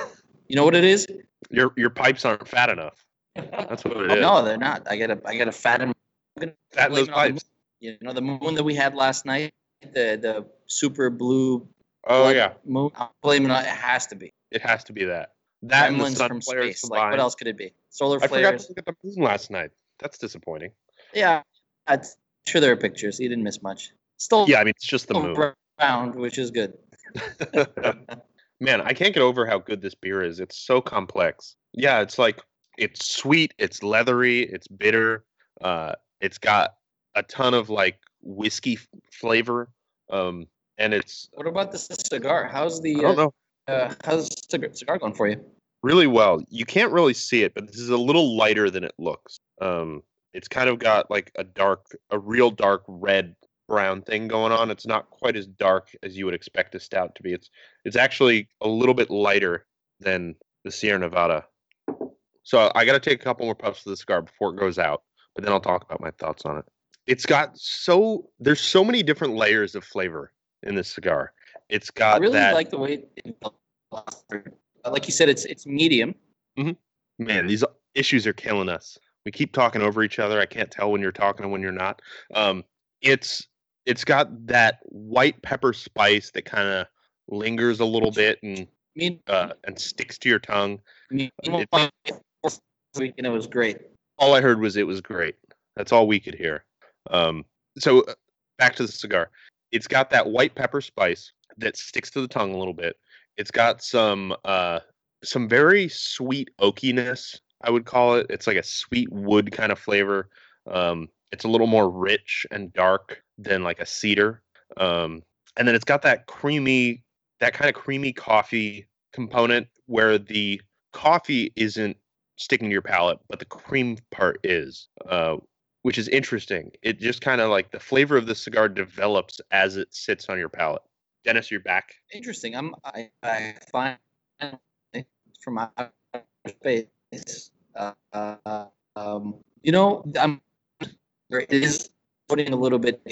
You know what it is? Your your pipes aren't fat enough. That's what it Oh, is. no, they're not. I gotta I gotta fatten. I'm Fat in blame those it on the pipes. You know the moon that we had last night, the the super blue Oh yeah, moon. I'm blaming it. It has to be. it has to be that. That and the sun from flares space. Like what else could it be? Solar I forgot to look at the moon last night. That's disappointing. Yeah, I'm sure there are pictures. You didn't miss much. Still Yeah, I mean it's just the moon. round, which is good. Man, I can't get over how good this beer is. It's so complex. Yeah, it's like it's sweet, it's leathery, it's bitter. Uh, it's got a ton of like whiskey f- flavor. Um, and it's What about the cigar? How's the I don't uh, know uh, how's the cigar, going for you? really well. You can't really see it, but this is a little lighter than it looks. Um, it's kind of got like a dark, a real dark red brown thing going on. It's not quite as dark as you would expect a stout to be. It's it's actually a little bit lighter than the Sierra Nevada. So I got to take a couple more puffs of the cigar before it goes out, but then I'll talk about my thoughts on it. It's got so there's so many different layers of flavor in this cigar. It's got I really that like the way, it, like you said, it's it's medium. man, these issues are killing us. We keep talking over each other. I can't tell when you're talking and when you're not. Um, it's it's got that white pepper spice that kind of lingers a little bit and uh, and sticks to your tongue. it- weekend it was great. All I heard was it was great. That's all we could hear. Um, so uh, back to the cigar. It's got that white pepper spice that sticks to the tongue a little bit. It's got some uh, some very sweet oakiness. I would call it. It's like a sweet wood kind of flavor. Um, it's a little more rich and dark than like a cedar. Um, and then it's got that creamy, that kind of creamy coffee component where the coffee isn't sticking to your palate, but the cream part is, uh, which is interesting. It just kind of like the flavor of the cigar develops as it sits on your palate. Dennis, you're back. Interesting. I'm I, I find from outer space. Uh, uh, um, you know, I'm it is putting a little bit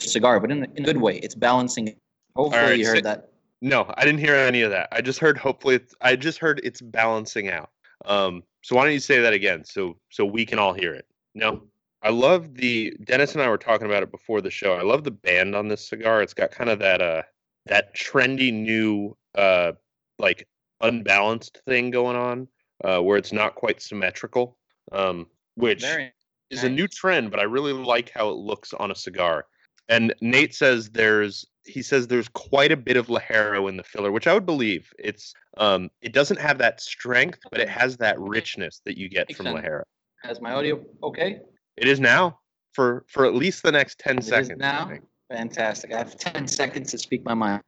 cigar, but in a, in a good way. It's balancing. Hopefully, right, you heard that. No, I didn't hear any of that. I just heard hopefully it's, I just heard it's balancing out. Um, so why don't you say that again so so we can all hear it? No. I love the Dennis and I were talking about it before the show. I love the band on this cigar. It's got kind of that uh that trendy new uh like unbalanced thing going on uh where it's not quite symmetrical. Um which Very is a new trend, but I really like how it looks on a cigar. And Nate says there's he says there's quite a bit of Ligero in the filler, which I would believe. It's um it doesn't have that strength, but it has that richness that you get Makes from sense. Ligero. Has my audio okay? It is now for for at least the next 10 It seconds. Now? Fantastic. I have 10 seconds to speak my mind.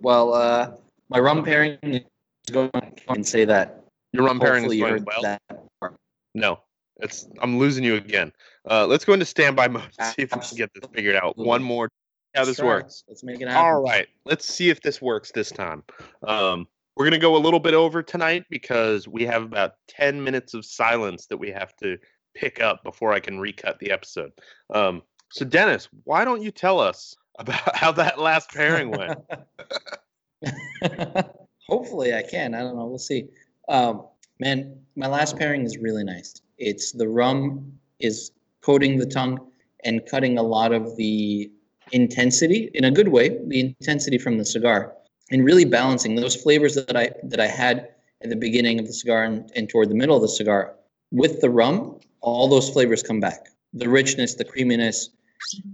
Well, uh, my rum pairing is going I can say that. Your rum pairing Hopefully is going well. that. No. It's I'm losing you again. Uh let's go into standby mode and see if we can get this figured out. One more how this works. Let's make it happen. All right, let's see if this works this time. Um, we're gonna go a little bit over tonight because we have about ten minutes of silence that we have to pick up before I can recut the episode. Um, so, Dennis, why don't you tell us about how that last pairing went? Hopefully, I can. I don't know. We'll see. Um, man, my last pairing is really nice. It's the rum is coating the tongue and cutting a lot of the intensity in a good way, the intensity from the cigar, and really balancing those flavors that I that I had at the beginning of the cigar and, and toward the middle of the cigar. With the rum, all those flavors come back. The richness, the creaminess,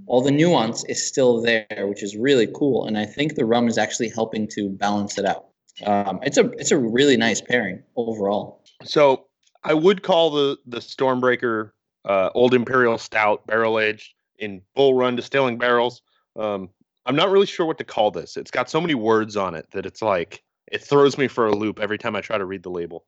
all the nuance is still there, which is really cool. And I think the rum is actually helping to balance it out. Um, it's a it's a really nice pairing overall. So, I would call the the Stormbreaker uh, Old Imperial Stout barrel aged in Bull Run distilling barrels. Um, I'm not really sure what to call this. It's got so many words on it that it's like it throws me for a loop every time I try to read the label.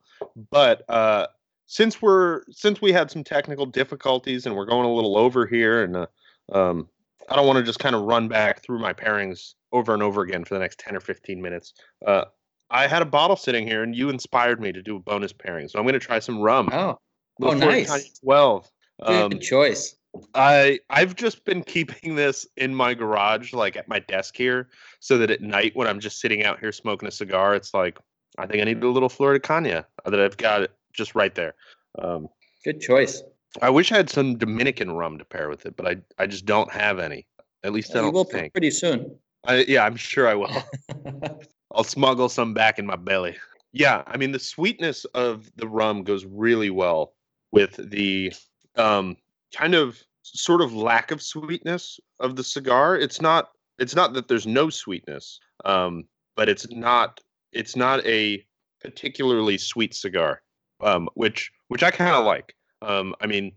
But uh, since we're since we had some technical difficulties and we're going a little over here, and uh, um, I don't want to just kind of run back through my pairings over and over again for the next ten or fifteen minutes. Uh, I had a bottle sitting here, and you inspired me to do a bonus pairing. So I'm going to try some rum. Oh, oh, nice. Twelve. good Um, choice. I I've just been keeping this in my garage, like at my desk here, so that at night when I'm just sitting out here smoking a cigar, it's like I think I need a little Flor de Caña that I've got just right there. Um, Good choice. I wish I had some Dominican rum to pair with it, but I I just don't have any. At least I don't will think. pretty soon. I, yeah, I'm sure I will. I'll smuggle some back in my belly. Yeah, I mean the sweetness of the rum goes really well with the um, kind of sort of lack of sweetness of the cigar. It's not it's not that there's no sweetness, um, but it's not it's not a particularly sweet cigar, um, which which I kind of like. Um, I mean,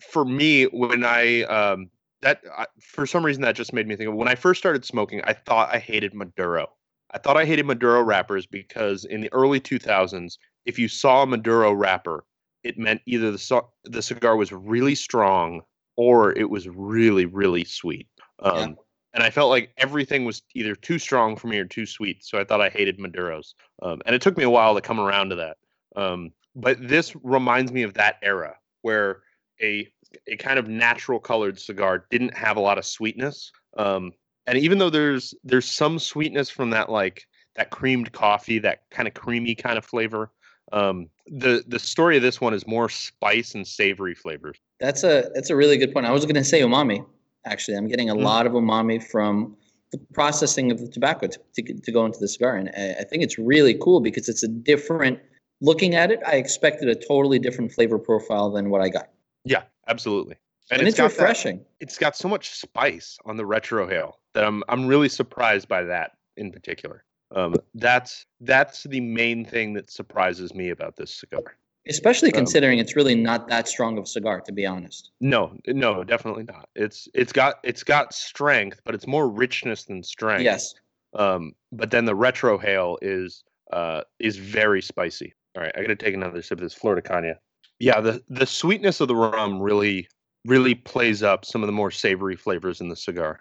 for me, when I um, that I, for some reason that just made me think of when I first started smoking, I thought I hated Maduro. I thought I hated Maduro wrappers because in the early 2000s, if you saw a Maduro wrapper, it meant either the the cigar was really strong or it was really really sweet. Um, Yeah. And I felt like everything was either too strong for me or too sweet, so I thought I hated Maduros. Um, and it took me a while to come around to that. Um, but this reminds me of that era where a a kind of natural colored cigar didn't have a lot of sweetness. Um, and even though there's there's some sweetness from that like that creamed coffee, that kind of creamy kind of flavor, um, the the story of this one is more spice and savory flavors. That's a that's a really good point. I was going to say umami. Actually, I'm getting a Mm. lot of umami from the processing of the tobacco to, to, to go into the cigar, and I, I think it's really cool because it's a different. Looking at it, I expected a totally different flavor profile than what I got, Yeah, absolutely. and, it's, got that- refreshing. it's got so much spice on the retrohale that I'm I'm really surprised by that in particular. Um, that's that's the main thing that surprises me about this cigar. Especially Um, considering it's really not that strong of a cigar, to be honest. No, no, definitely not. It's it's got it's got strength, but it's more richness than strength. Yes. Um, but then the retrohale is uh is very spicy. All right, I got to take another sip of this Flor de Caña. Yeah, the the sweetness of the rum really really plays up some of the more savory flavors in the cigar.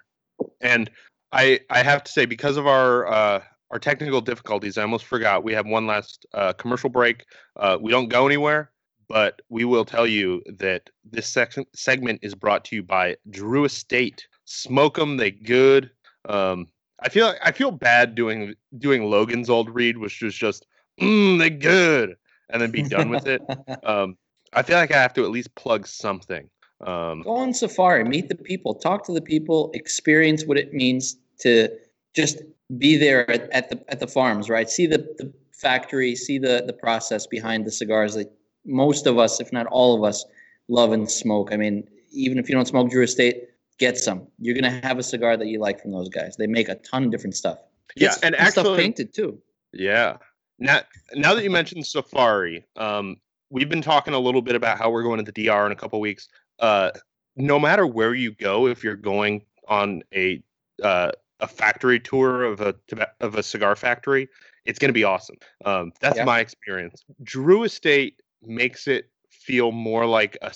And I I have to say because of our uh our technical difficulties, I almost forgot we have one last uh, commercial break. Uh, we don't go anywhere, but we will tell you that this section segment is brought to you by Drew Estate. Smoke them, they good. Um, I feel I feel bad doing doing Logan's old read, which was just mm, they're good, and then be done with it. Um, I feel like I have to at least plug something. Um, Go on safari, meet the people, talk to the people, experience what it means to just be there at, at the at the farms, right? See the, the factory, see the the process behind the cigars that most of us, if not all of us, love and smoke. I mean, even if you don't smoke Drew Estate, get some. You're gonna have a cigar that you like from those guys. They make a ton of different stuff. Yeah, and some stuff actually- painted too. Yeah. Now, now that you mentioned Safari, um, we've been talking a little bit about how we're going to the DR in a couple weeks. Uh, no matter where you go, if you're going on a uh, a factory tour of a of a cigar factory, it's going to be awesome. Um, that's Yeah. my experience. Drew Estate makes it feel more like a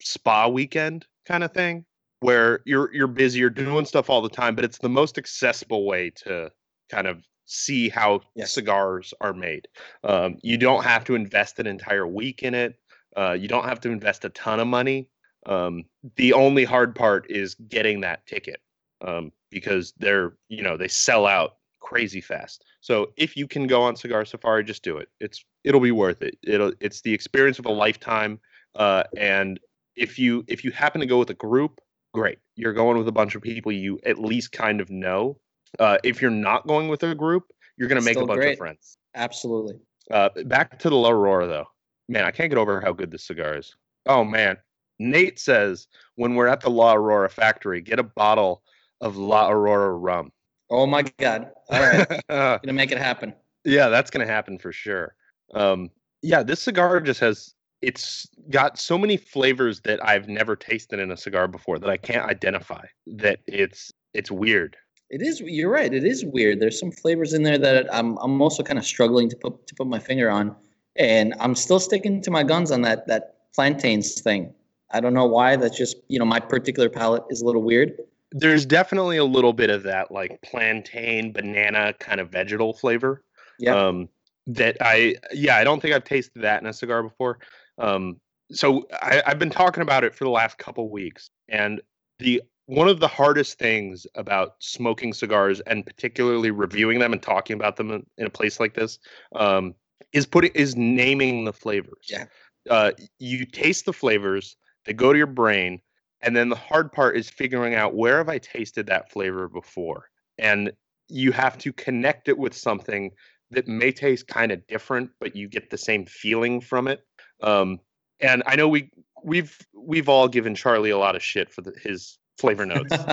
spa weekend kind of thing, where you're you're busy, you're doing stuff all the time, but it's the most accessible way to kind of see how Yes. cigars are made. Um, you don't have to invest an entire week in it. Uh, you don't have to invest a ton of money. Um, the only hard part is getting that ticket um, because they're you know they sell out crazy fast. So if you can go on Cigar Safari, just do it. It's it'll be worth it. It'll it's the experience of a lifetime. Uh, and if you if you happen to go with a group, great. You're going with a bunch of people you at least kind of know. Uh, if you're not going with a group, you're going to make a bunch great. of friends. Absolutely. Uh, back to the La Aurora though. Man, I can't get over how good this cigar is. Oh man, Nate says when we're at the La Aurora factory, get a bottle of La Aurora rum. Oh my God. All right. Gonna make it happen. yeah, that's gonna happen for sure. Um, yeah, this cigar just has it's got so many flavors that I've never tasted in a cigar before that I can't identify. That it's it's weird. It is. You're right. It is weird. There's some flavors in there that I'm. I'm also kind of struggling to put to put my finger on, and I'm still sticking to my guns on that that plantains thing. I don't know why. That's just you know my particular palate is a little weird. There's definitely a little bit of that like plantain, banana kind of vegetal flavor. Yeah. Um, that I yeah, I don't think I've tasted that in a cigar before. Um, so I, I've been talking about it for the last couple weeks, and the one of the hardest things about smoking cigars and particularly reviewing them and talking about them in, a place like this um, is putting is naming the flavors. Yeah. Uh, you taste the flavors, they go to your brain, and then the hard part is figuring out where have I tasted that flavor before, and you have to connect it with something that may taste kind of different, but you get the same feeling from it. Um, and I know we we've we've all given Charlie a lot of shit for the, his flavor notes.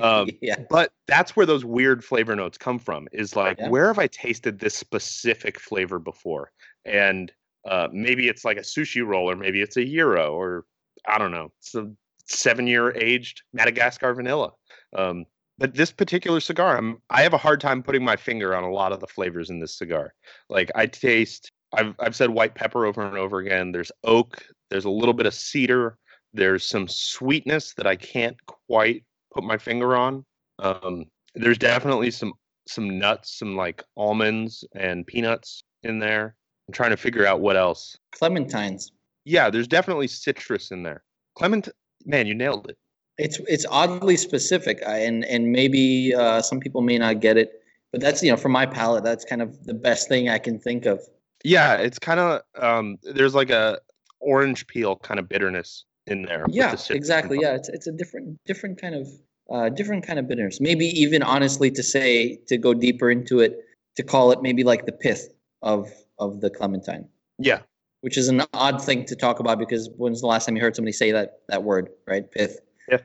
Um, yeah. but that's where those weird flavor notes come from is like Yeah. where have i tasted this specific flavor before and uh, maybe it's like a sushi roll or maybe it's a euro or i don't know it's a seven year aged madagascar vanilla um, but this particular cigar I'm, i have a hard time putting my finger on a lot of the flavors in this cigar like i taste I've, I've said white pepper over and over again there's oak there's a little bit of cedar there's some sweetness that i can't quite put my finger on. Um, there's definitely some some nuts, some like almonds and peanuts in there. I'm trying to figure out what else. Clementines. Yeah, there's definitely citrus in there. Clement, man, you nailed it. It's it's oddly specific, and and maybe uh, some people may not get it, but that's you know for my palate, that's kind of the best thing I can think of. Yeah, it's kind of um, there's like a orange peel kind of bitterness in there. Yeah, the exactly. Yeah, it's it's a different different kind of uh, different kind of bitterness. Maybe even honestly to say to go deeper into it, to call it maybe like the pith of of the clementine, Yeah, which is an odd thing to talk about because when's the last time you heard somebody say that that word, right? Pith. yeah,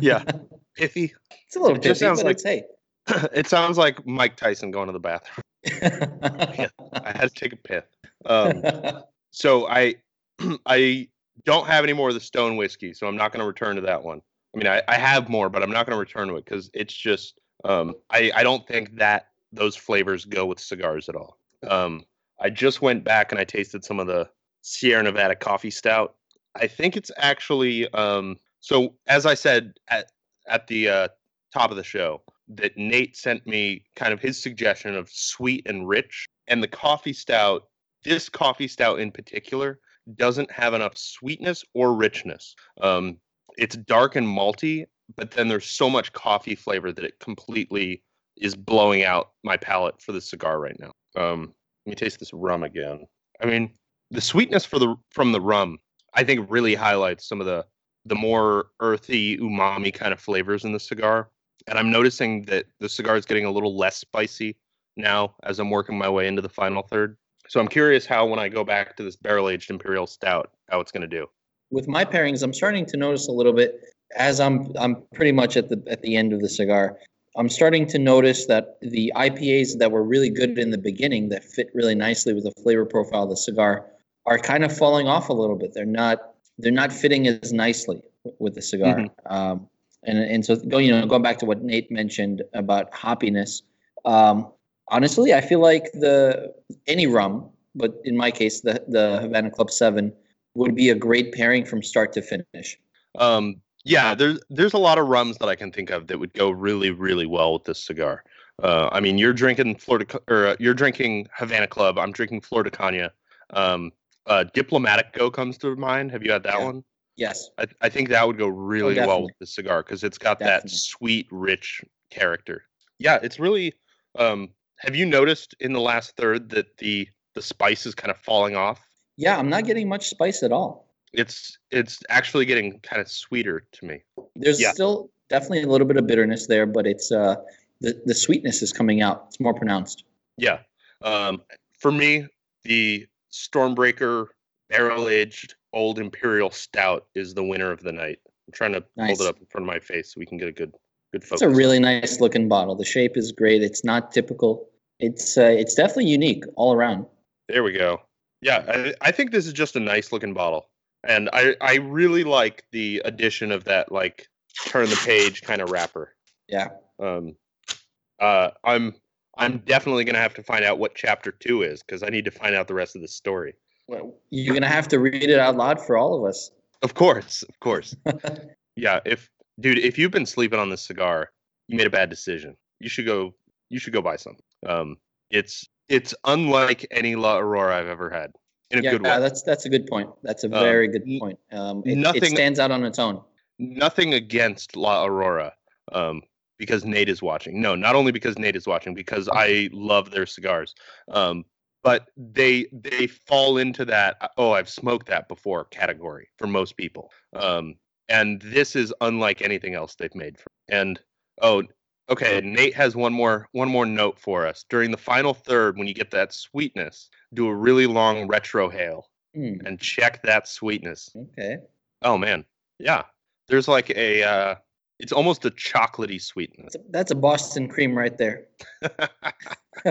yeah, pithy. It's a little It pithy, sounds but like- hey. it sounds like Mike Tyson going to the bathroom. yeah, I had to take a pith. Um, so I I don't have any more of the stone whiskey, so I'm not going to return to that one. I mean, I, I have more, but I'm not going to return to it because it's just um, I I don't think that those flavors go with cigars at all. Um, I just went back and I tasted some of the Sierra Nevada coffee stout. I think it's actually um, so as I said at at the uh, top of the show that Nate sent me kind of his suggestion of sweet and rich, and the coffee stout. This coffee stout in particular doesn't have enough sweetness or richness. Um, it's dark and malty, but then there's so much coffee flavor that it completely is blowing out my palate for the cigar right now. Um, let me taste this rum again. I mean, the sweetness for the from the rum, I think, really highlights some of the the more earthy umami kind of flavors in the cigar. And I'm noticing that the cigar is getting a little less spicy now as I'm working my way into the final third. So I'm curious how when I go back to this barrel aged imperial stout, how it's going to do. With my pairings, I'm starting to notice a little bit as I'm I'm pretty much at the at the end of the cigar. I'm starting to notice that the IPAs that were really good in the beginning that fit really nicely with the flavor profile of the cigar are kind of falling off a little bit. They're not they're not fitting as nicely with the cigar. Mm-hmm. Um, and and so going you know going back to what Nate mentioned about hoppiness, um, honestly, I feel like the any rum, but in my case, the the Havana Club Seven would be a great pairing from start to finish. Um, yeah, there's there's a lot of rums that I can think of that would go really really well with this cigar. Uh, I mean, you're drinking Florida or uh, you're drinking Havana Club. I'm drinking Flor de Caña. Um, uh, Go comes to mind. Have you had that yeah. one? Yes. I, I think that would go really oh, well with the cigar because it's got definitely. that sweet, rich character. Yeah, it's really. Um, have you noticed in the last third that the the spice is kind of falling off? Yeah, I'm not getting much spice at all. It's it's actually getting kind of sweeter to me. There's yeah. still definitely a little bit of bitterness there, but it's uh the the sweetness is coming out. It's more pronounced. Yeah. Um, for me, the Stormbreaker barrel aged old imperial stout is the winner of the night. I'm trying to nice. hold it up in front of my face so we can get a good good focus. It's a really nice looking bottle. The shape is great. It's not typical. It's uh, it's definitely unique all around. There we go. Yeah, I, I think this is just a nice looking bottle, and I I really like the addition of that like turn the page kind of wrapper. Yeah. Um. Uh. I'm I'm definitely gonna have to find out what chapter two is because I need to find out the rest of the story. Well, you're gonna have to read it out loud for all of us. Of course, of course. yeah, if dude, if you've been sleeping on this cigar, you made a bad decision. You should go. You should go buy some. Um, it's it's unlike any La Aurora I've ever had in a yeah, good way. That's that's a good point. That's a um, very um, good point. Um, it, nothing, it stands out on its own. Nothing against La Aurora, um, because Nate is watching. No, not only because Nate is watching, because I love their cigars. Um, but they they fall into that oh I've smoked that before category for most people. Um, and this is unlike anything else they've made. For, and oh, okay, Nate has one more one more note for us. During the final third, when you get that sweetness, do a really long retrohale mm. and check that sweetness. Okay. Oh man, yeah. There's like a uh, it's almost a chocolatey sweetness. That's a Boston cream right there.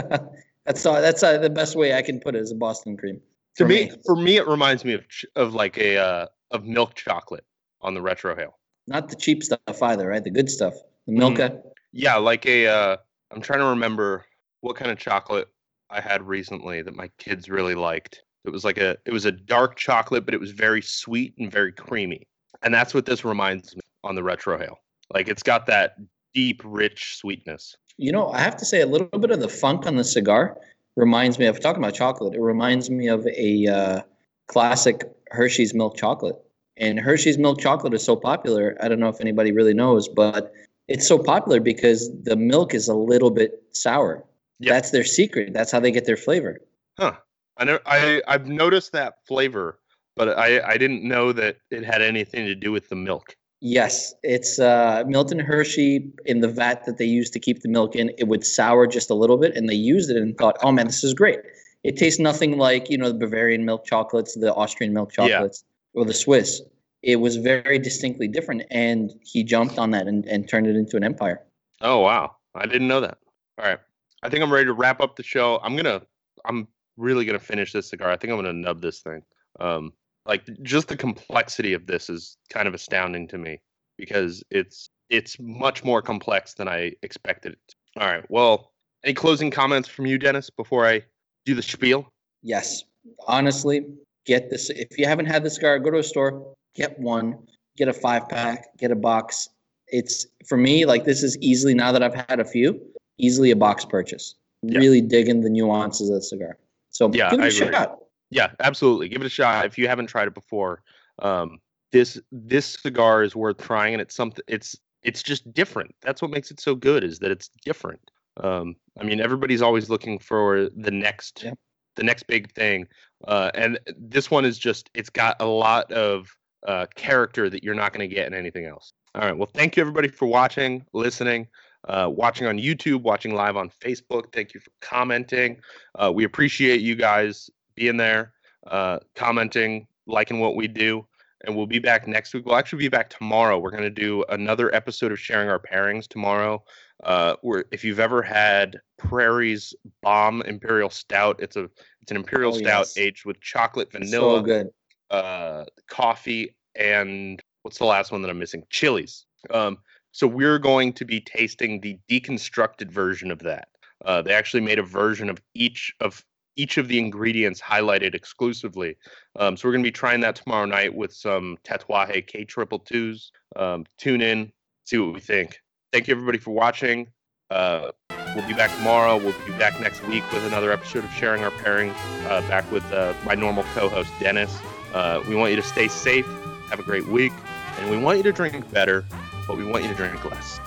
that's all, that's uh, the best way I can put it is a Boston cream. To me, me, for me, it reminds me of of like a uh, of milk chocolate on the retrohale. Not the cheap stuff either, right? The good stuff, the Milka. Mm, yeah, like a. Uh, I'm trying to remember what kind of chocolate I had recently that my kids really liked. It was like a. It was a dark chocolate, but it was very sweet and very creamy, and that's what this reminds me on the retrohale. Like it's got that deep, rich sweetness. You know, I have to say a little bit of the funk on the cigar reminds me of talking about chocolate. It reminds me of a uh, classic Hershey's milk chocolate. And Hershey's milk chocolate is so popular. I don't know if anybody really knows, but it's so popular because the milk is a little bit sour. Yep. That's their secret. That's how they get their flavor. Huh. I know I I've noticed that flavor, but I I didn't know that it had anything to do with the milk. Yes, it's uh, Milton Hershey in the vat that they used to keep the milk in. It would sour just a little bit, and they used it and thought, "Oh man, this is great." It tastes nothing like you know the Bavarian milk chocolates, the Austrian milk chocolates, yeah. Or the Swiss. It was very distinctly different, and he jumped on that and, and turned it into an empire. Oh wow, I didn't know that. All right, I think I'm ready to wrap up the show. I'm gonna, I'm really gonna finish this cigar. I think I'm gonna nub this thing. Um, like just the complexity of this is kind of astounding to me because it's it's much more complex than I expected it. All right. Well, any closing comments from you, Dennis, before I do the spiel? Yes. Honestly, get this. If you haven't had this cigar, go to a store, get one, get a five pack, get a box. It's for me like this is easily now that I've had a few, easily a box purchase. Yeah. Really digging the nuances of the cigar. So yeah, give it a shot. Yeah, absolutely. Give it a shot if you haven't tried it before. Um, this this cigar is worth trying, and it's something. It's it's just different. That's what makes it so good. Is that it's different. Um, I mean, everybody's always looking for the next, Yeah. the next big thing, uh, and this one is just it's got a lot of uh, character that you're not going to get in anything else. All right. Well, thank you everybody for watching, listening, uh, watching on YouTube, watching live on Facebook. Thank you for commenting. Uh, we appreciate you guys being there, uh, commenting, liking what we do. And we'll be back next week. We'll actually be back tomorrow. We're going to do another episode of sharing our pairings tomorrow. Uh, where if you've ever had Prairie's Bomb Imperial Stout, it's a it's an Imperial Oh, Stout yes. aged with chocolate, vanilla, So good. uh, coffee, and what's the last one that I'm missing? Chilies. Um, so we're going to be tasting the deconstructed version of that. Uh, they actually made a version of each of each of the ingredients highlighted exclusively. Um, so we're going to be trying that tomorrow night with some Tatuaje K triple twos. Um, tune in, see what we think. Thank you everybody for watching. Uh, we'll be back tomorrow. We'll be back next week with another episode of Sharing Our Pairings. Uh, back with uh, my normal co-host Dennis. Uh, we want you to stay safe, have a great week, and we want you to drink better, but we want you to drink less.